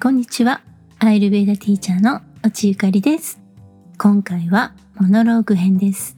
こんにちは。アイルベーダティーチャーの落ゆかりです。今回はモノローグ編です。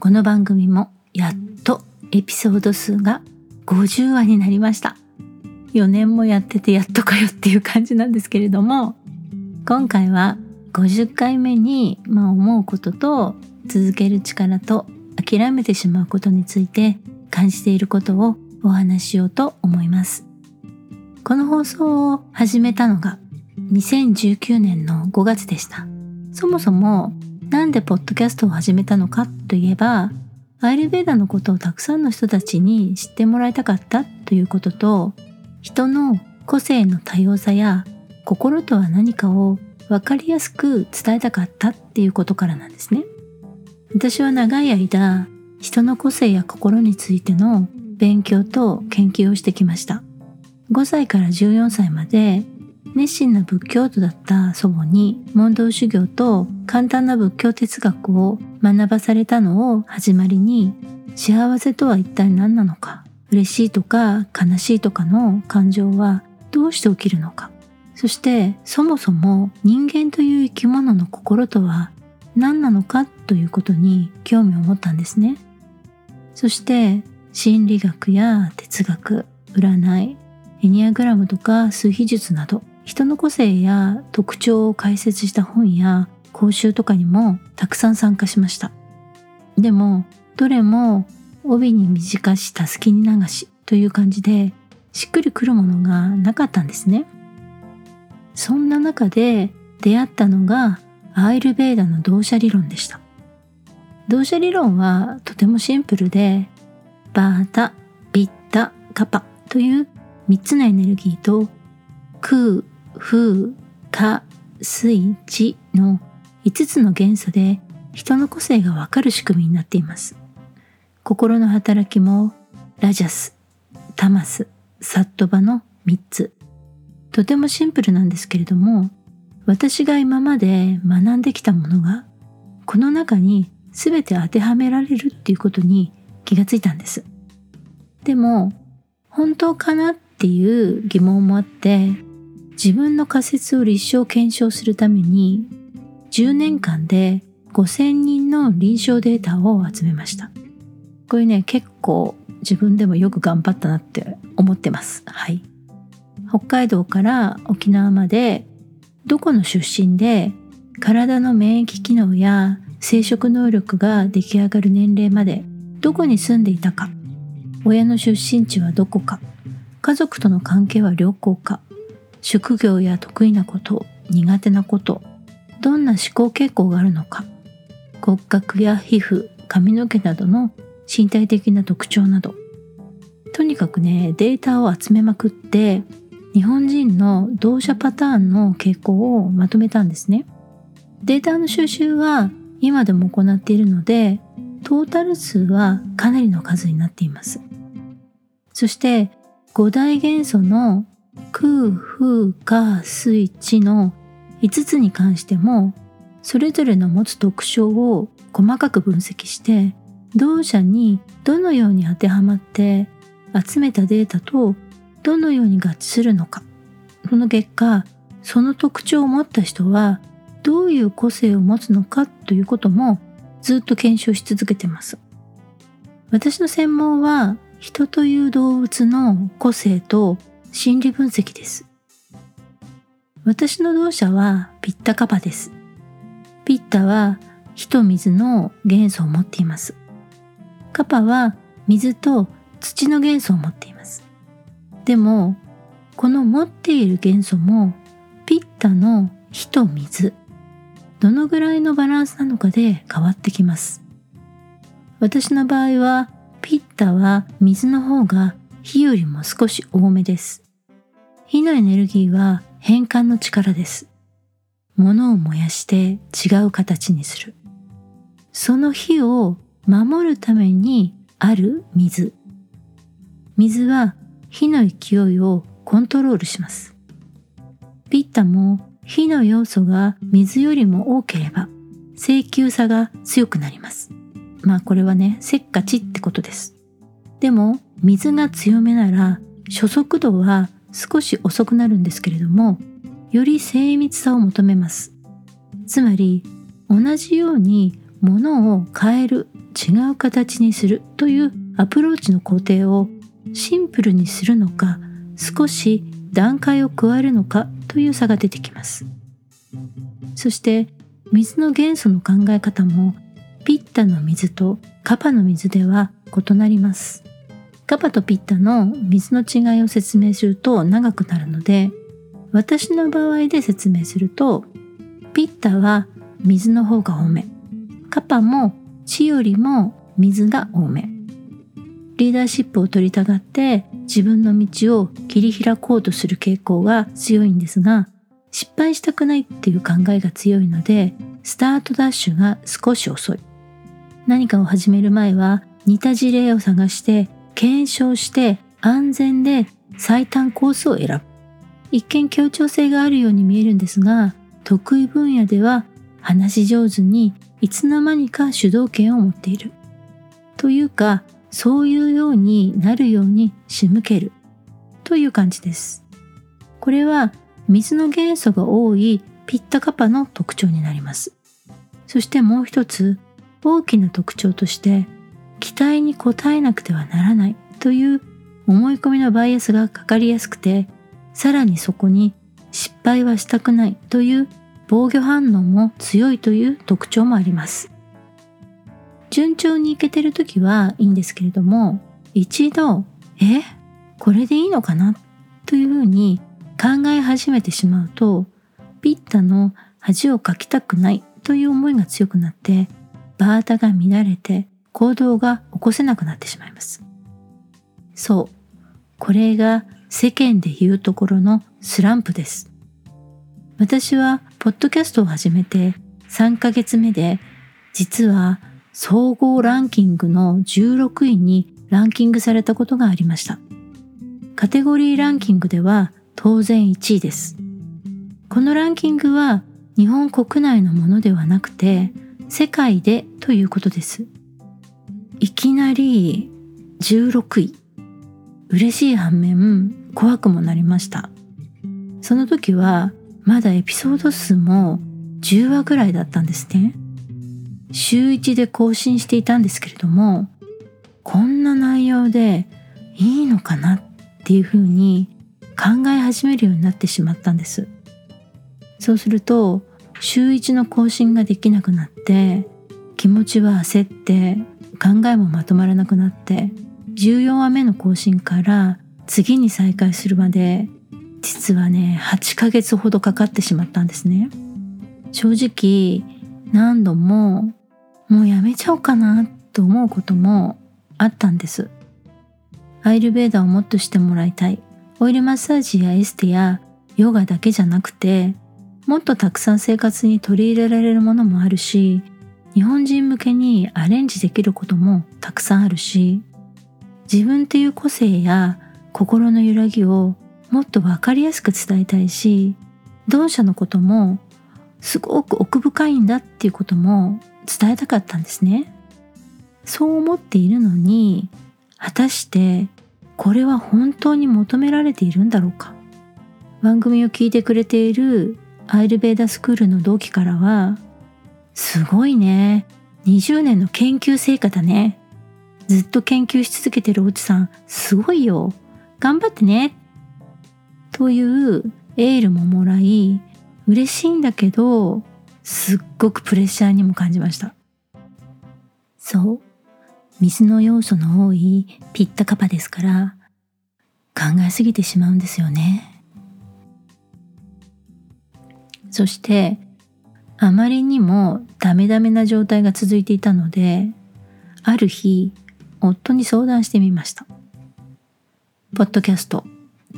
この番組もやっとエピソード数が50話になりました。4年もやっててやっとかよっていう感じなんですけれども、今回は50回目に、まあ、思うことと続ける力と諦めてしまうことについて感じていることをお話ししようと思います。この放送を始めたのが2019年の5月でした。そもそもなんでポッドキャストを始めたのかといえば、アイルベーダのことをたくさんの人たちに知ってもらいたかったということと、人の個性の多様さや心とは何かを分かりやすく伝えたかったっていうことからなんですね。私は長い間、人の個性や心についての勉強と研究をしてきました。5歳から14歳まで熱心な仏教徒だった祖母に問答修行と簡単な仏教哲学を学ばされたのを始まりに幸せとは一体何なのか嬉しいとか悲しいとかの感情はどうして起きるのか。そしてそもそも人間という生き物の心とは何なのかということに興味を持ったんですね。そして心理学や哲学占いエニアグラムとか数秘術など人の個性や特徴を解説した本や講習とかにもたくさん参加しました。でも、どれも帯に短したすきに流しという感じでしっくりくるものがなかったんですね。そんな中で出会ったのがアイルベーダの動写理論でした。動写理論はとてもシンプルで、バータ、ビッタ、カパという3つのエネルギーと空、風、火、水、地の5つの元素で人の個性がわかる仕組みになっています。心の働きもラジャス、タマス、サットバの3つ。とてもシンプルなんですけれども、私が今まで学んできたものが、この中に全て当てはめられるっていうことに気がついたんです。でも、本当かなっていう疑問もあって自分の仮説を立証検証するために10年間で5000人の臨床データを集めました。これね結構自分でもよく頑張ったなって思ってます。はい。北海道から沖縄までどこの出身で体の免疫機能や生殖能力が出来上がる年齢までどこに住んでいたか親の出身地はどこか家族との関係は良好か職業や得意なこと苦手なことどんな思考傾向があるのか骨格や皮膚髪の毛などの身体的な特徴などとにかくねデータを集めまくって日本人の同社パターンの傾向をまとめたんですね。データの収集は今でも行っているのでトータル数はかなりの数になっています。そして五大元素の空、風、火、水、地の5つに関しても、それぞれの持つ特徴を細かく分析して、同社にどのように当てはまって集めたデータとどのように合致するのか。その結果、その特徴を持った人はどういう個性を持つのかということもずっと検証し続けてます。私の専門は人という動物の個性と心理分析です。私の同社はピッタカパです。ピッタは火と水の元素を持っています。カパは水と土の元素を持っています。でも、この持っている元素もピッタの火と水、どのぐらいのバランスなのかで変わってきます。私の場合はピッタは水の方が火よりも少し多めです。火のエネルギーは変換の力です。物を燃やして違う形にする。その火を守るためにある水。水は火の勢いをコントロールします。ピッタも火の要素が水よりも多ければ請求差が強くなります。まあこれはね、せっかちってことです。でも、水が強めなら、初速度は少し遅くなるんですけれども、より精密さを求めます。つまり同じように物を変える違う形にするというアプローチの工程をシンプルにするのか少し段階を加えるのかという差が出てきますそして水の元素の考え方もピッタの水とカパの水では異なります。カパとピッタの水の違いを説明すると長くなるので私の場合で説明するとピッタは水の方が多め。カパも地よりも水が多め。リーダーシップを取りたがって自分の道を切り開こうとする傾向が強いんですが失敗したくないっていう考えが強いのでスタートダッシュが少し遅い。何かを始める前は似た事例を探して検証して安全で最短コースを選ぶ。一見協調性があるように見えるんですが得意分野では話し上手にいつの間にか主導権を持っている。というかそういうようになるように仕向ける。という感じです。これは水の元素が多いピッタカパの特徴になります。そしてもう一つ大きな特徴として期待に応えなくてはならないという思い込みのバイアスがかかりやすくてさらにそこに失敗はしたくないという防御反応も強いという特徴もあります。順調にいけてる時はいいんですけれども一度え？これでいいのかな？というふうに考え始めてしまうとピッタの恥をかきたくないという思いが強くなってバータが乱れて行動が起こせなくなってしまいます。そう。これが世間で言うところのスランプです。私はポッドキャストを始めて3ヶ月目で実は総合ランキングの16位にランキングされたことがありました。カテゴリーランキングでは当然1位です。このランキングは日本国内のものではなくて世界でということです。いきなり16位。嬉しい反面怖くもなりました。その時はまだエピソード数も10話ぐらいだったんですね。週1で更新していたんですけれどもこんな内容でいいのかなっていうふうに考え始めるようになってしまったんです。そうすると週1の更新ができなくなって気持ちは焦って考えもまとまらなくなって14話目の更新から次に再開するまで実はね8ヶ月ほどかかってしまったんですね。正直何度ももうやめちゃおうかなと思うこともあったんです。アイルベーダーをもっとしてもらいたい。オイルマッサージやエステやヨガだけじゃなくてもっとたくさん生活に取り入れられるものもあるし日本人向けにアレンジできることもたくさんあるし自分っていう個性や心の揺らぎをもっと分かりやすく伝えたいし同社のこともすごく奥深いんだっていうことも伝えたかったんですね。そう思っているのに果たしてこれは本当に求められているんだろうか。番組を聞いてくれているアイルベーダスクールの同期からはすごいね。20年の研究成果だね。ずっと研究し続けてるおじさんすごいよ。頑張ってね。というエールももらい嬉しいんだけどすっごくプレッシャーにも感じました。そう。水の要素の多いピッタカパですから考えすぎてしまうんですよね。そしてあまりにもダメダメな状態が続いていたのである日夫に相談してみました。ポッドキャスト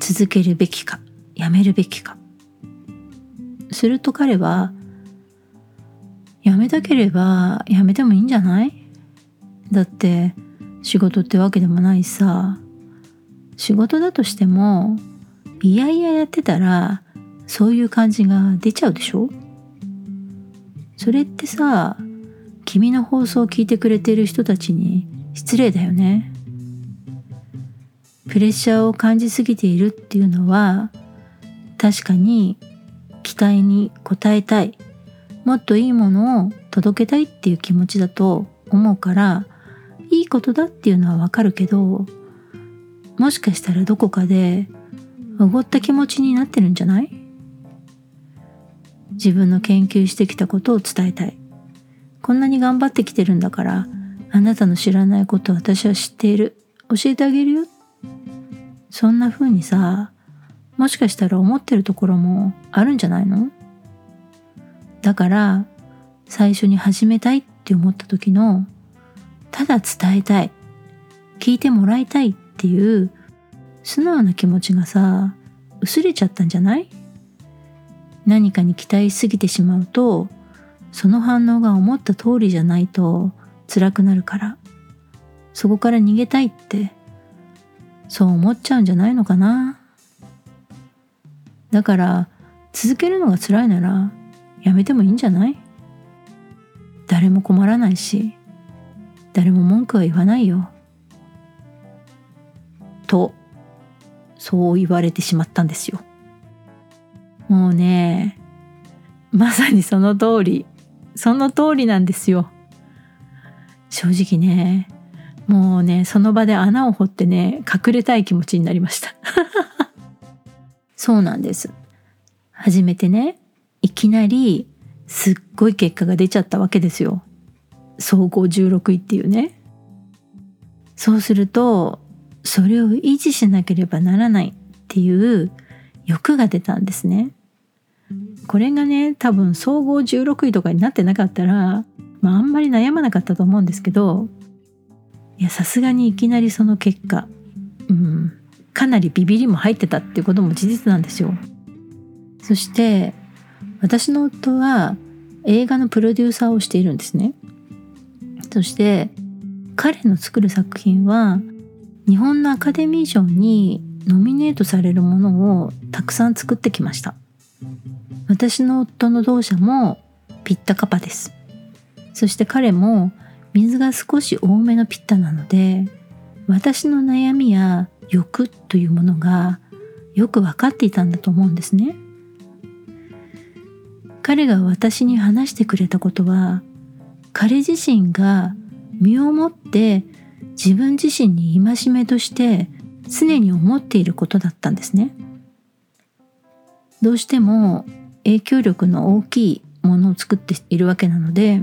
続けるべきかやめるべきか。すると彼はやめたければやめてもいいんじゃない？だって仕事ってわけでもないさ。仕事だとしてもいやいややってたらそういう感じが出ちゃうでしょ？それってさ君の放送を聞いてくれている人たちに失礼だよね。プレッシャーを感じすぎているっていうのは確かに期待に応えたい。もっといいものを届けたいっていう気持ちだと思うからいいことだっていうのはわかるけどもしかしたらどこかでおごった気持ちになってるんじゃない？自分の研究してきたことを伝えたい。こんなに頑張ってきてるんだからあなたの知らないこと私は知っている。教えてあげるよ。そんな風にさもしかしたら思ってるところもあるんじゃないの？だから最初に始めたいって思った時のただ伝えたい。聞いてもらいたいっていう素直な気持ちがさ薄れちゃったんじゃない？何かに期待しすぎてしまうとその反応が思った通りじゃないと辛くなるから。そこから逃げたいってそう思っちゃうんじゃないのかな。だから続けるのが辛いならやめてもいいんじゃない？誰も困らないし誰も文句は言わないよ。とそう言われてしまったんですよ。もうねまさにその通りその通りなんですよ。正直ねもうねその場で穴を掘ってね隠れたい気持ちになりました。そうなんです。初めてねいきなりすっごい結果が出ちゃったわけですよ。総合16位っていうね。そうするとそれを維持しなければならないっていう欲が出たんですね。これがね多分総合16位とかになってなかったら、まあ、あんまり悩まなかったと思うんですけどいやさすがにいきなりその結果、うん、かなりビビりも入ってたっていうことも事実なんですよ。そして私の夫は映画のプロデューサーをしているんですね。そして彼の作る作品は日本のアカデミー賞にノミネートされるものをたくさん作ってきました。私の夫の同社もピッタカパです。そして彼も水が少し多めのピッタなので私の悩みや欲というものがよく分かっていたんだと思うんですね。彼が私に話してくれたことは彼自身が身をもって自分自身に戒めとして常に思っていることだったんですね。どうしても影響力の大きいものを作っているわけなので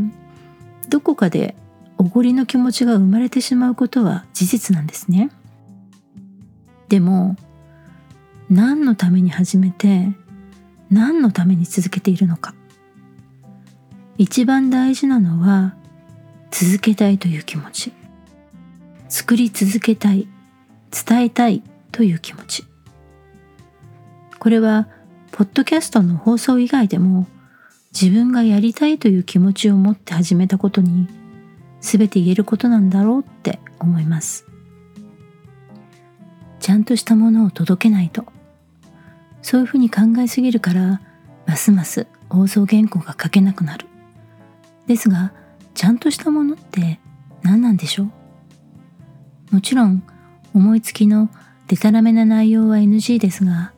どこかでおごりの気持ちが生まれてしまうことは事実なんですね。でも何のために始めて何のために続けているのか。一番大事なのは続けたいという気持ち。作り続けたい伝えたいという気持ち。これはポッドキャストの放送以外でも自分がやりたいという気持ちを持って始めたことに全て言えることなんだろうって思います。ちゃんとしたものを届けないと。そういうふうに考えすぎるから、ますます放送原稿が書けなくなる。ですが、ちゃんとしたものって何なんでしょう？もちろん、思いつきのデタラメな内容は NG ですが、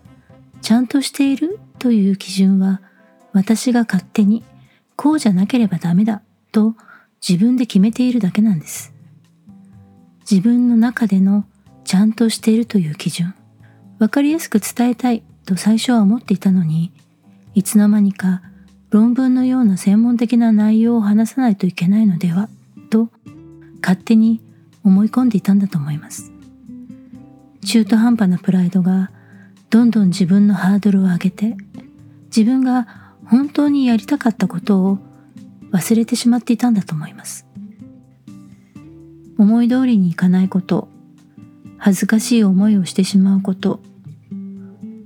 ちゃんとしているという基準は私が勝手にこうじゃなければダメだと自分で決めているだけなんです。自分の中でのちゃんとしているという基準、わかりやすく伝えたいと最初は思っていたのに、いつの間にか論文のような専門的な内容を話さないといけないのではと勝手に思い込んでいたんだと思います。中途半端なプライドがどんどん自分のハードルを上げて自分が本当にやりたかったことを忘れてしまっていたんだと思います。思い通りにいかないこと恥ずかしい思いをしてしまうこと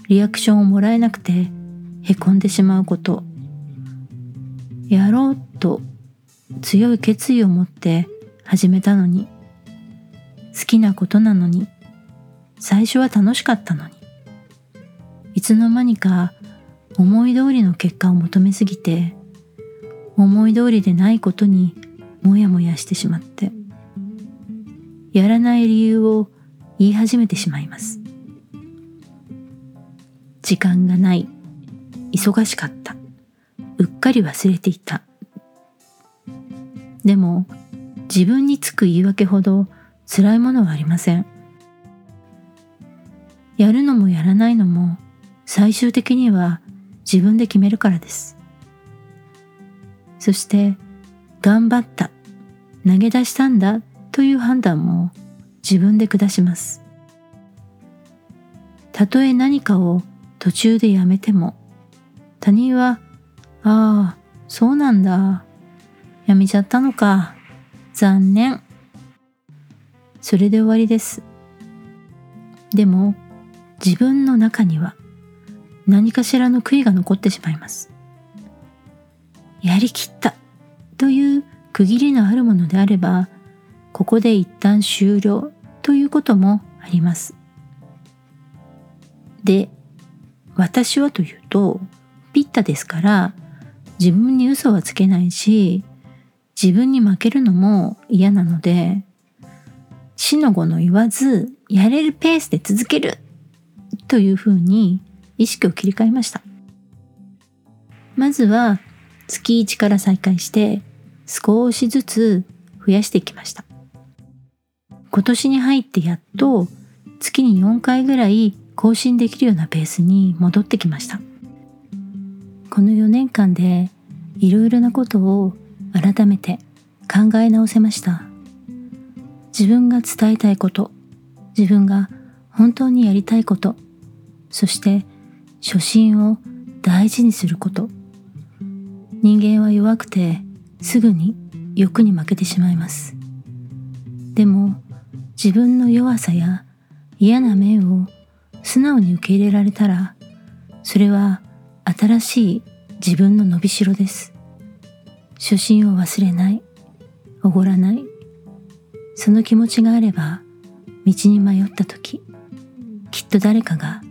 リアクションをもらえなくてへこんでしまうことやろうと強い決意を持って始めたのに好きなことなのに最初は楽しかったのにいつの間にか思い通りの結果を求めすぎて思い通りでないことにもやもやしてしまってやらない理由を言い始めてしまいます時間がない忙しかった。うっかり忘れていた。でも自分につく言い訳ほど辛いものはありません。やるのもやらないのも最終的には自分で決めるからです。そして頑張った、投げ出したんだという判断も自分で下します。たとえ何かを途中でやめても他人は、ああ、そうなんだ。やめちゃったのか。残念。それで終わりです。でも、自分の中には何かしらの悔いが残ってしまいます。やりきったという区切りのあるものであれば、ここで一旦終了ということもあります。で、私はというと、ピッタですから自分に嘘はつけないし自分に負けるのも嫌なので死の子の言わずやれるペースで続けるというふうに意識を切り替えました。まずは月1から再開して少しずつ増やしていきました。今年に入ってやっと月に4回ぐらい更新できるようなペースに戻ってきました。この4年間でいろいろなことを改めて考え直せました。自分が伝えたいこと自分が本当にやりたいことそして初心を大事にすること人間は弱くてすぐに欲に負けてしまいますでも自分の弱さや嫌な面を素直に受け入れられたらそれは新しい自分の伸びしろです。初心を忘れない、おごらない。その気持ちがあれば、道に迷った時、きっと誰かが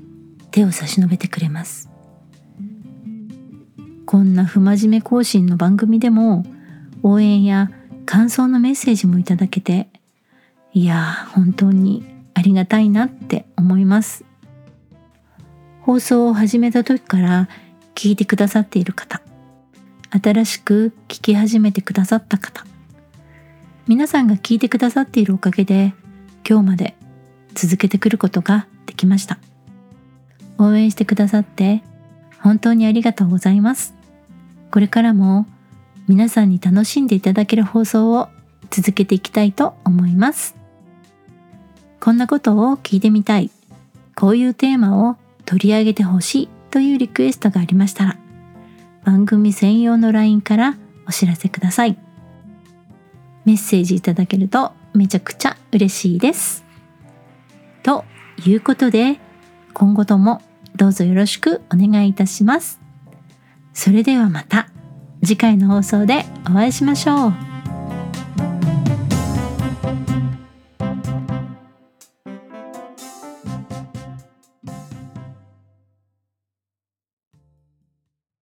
手を差し伸べてくれます。こんな不真面目更新の番組でも、応援や感想のメッセージもいただけて、いや、本当にありがたいなって思います。放送を始めた時から聞いてくださっている方、新しく聞き始めてくださった方、皆さんが聞いてくださっているおかげで、今日まで続けてくることができました。応援してくださって本当にありがとうございます。これからも皆さんに楽しんでいただける放送を続けていきたいと思います。こんなことを聞いてみたい。こういうテーマを取り上げてほしいというリクエストがありましたら、番組専用の LINE からお知らせください。メッセージいただけるとめちゃくちゃ嬉しいです。ということで、今後ともどうぞよろしくお願いいたします。それではまた次回の放送でお会いしましょう。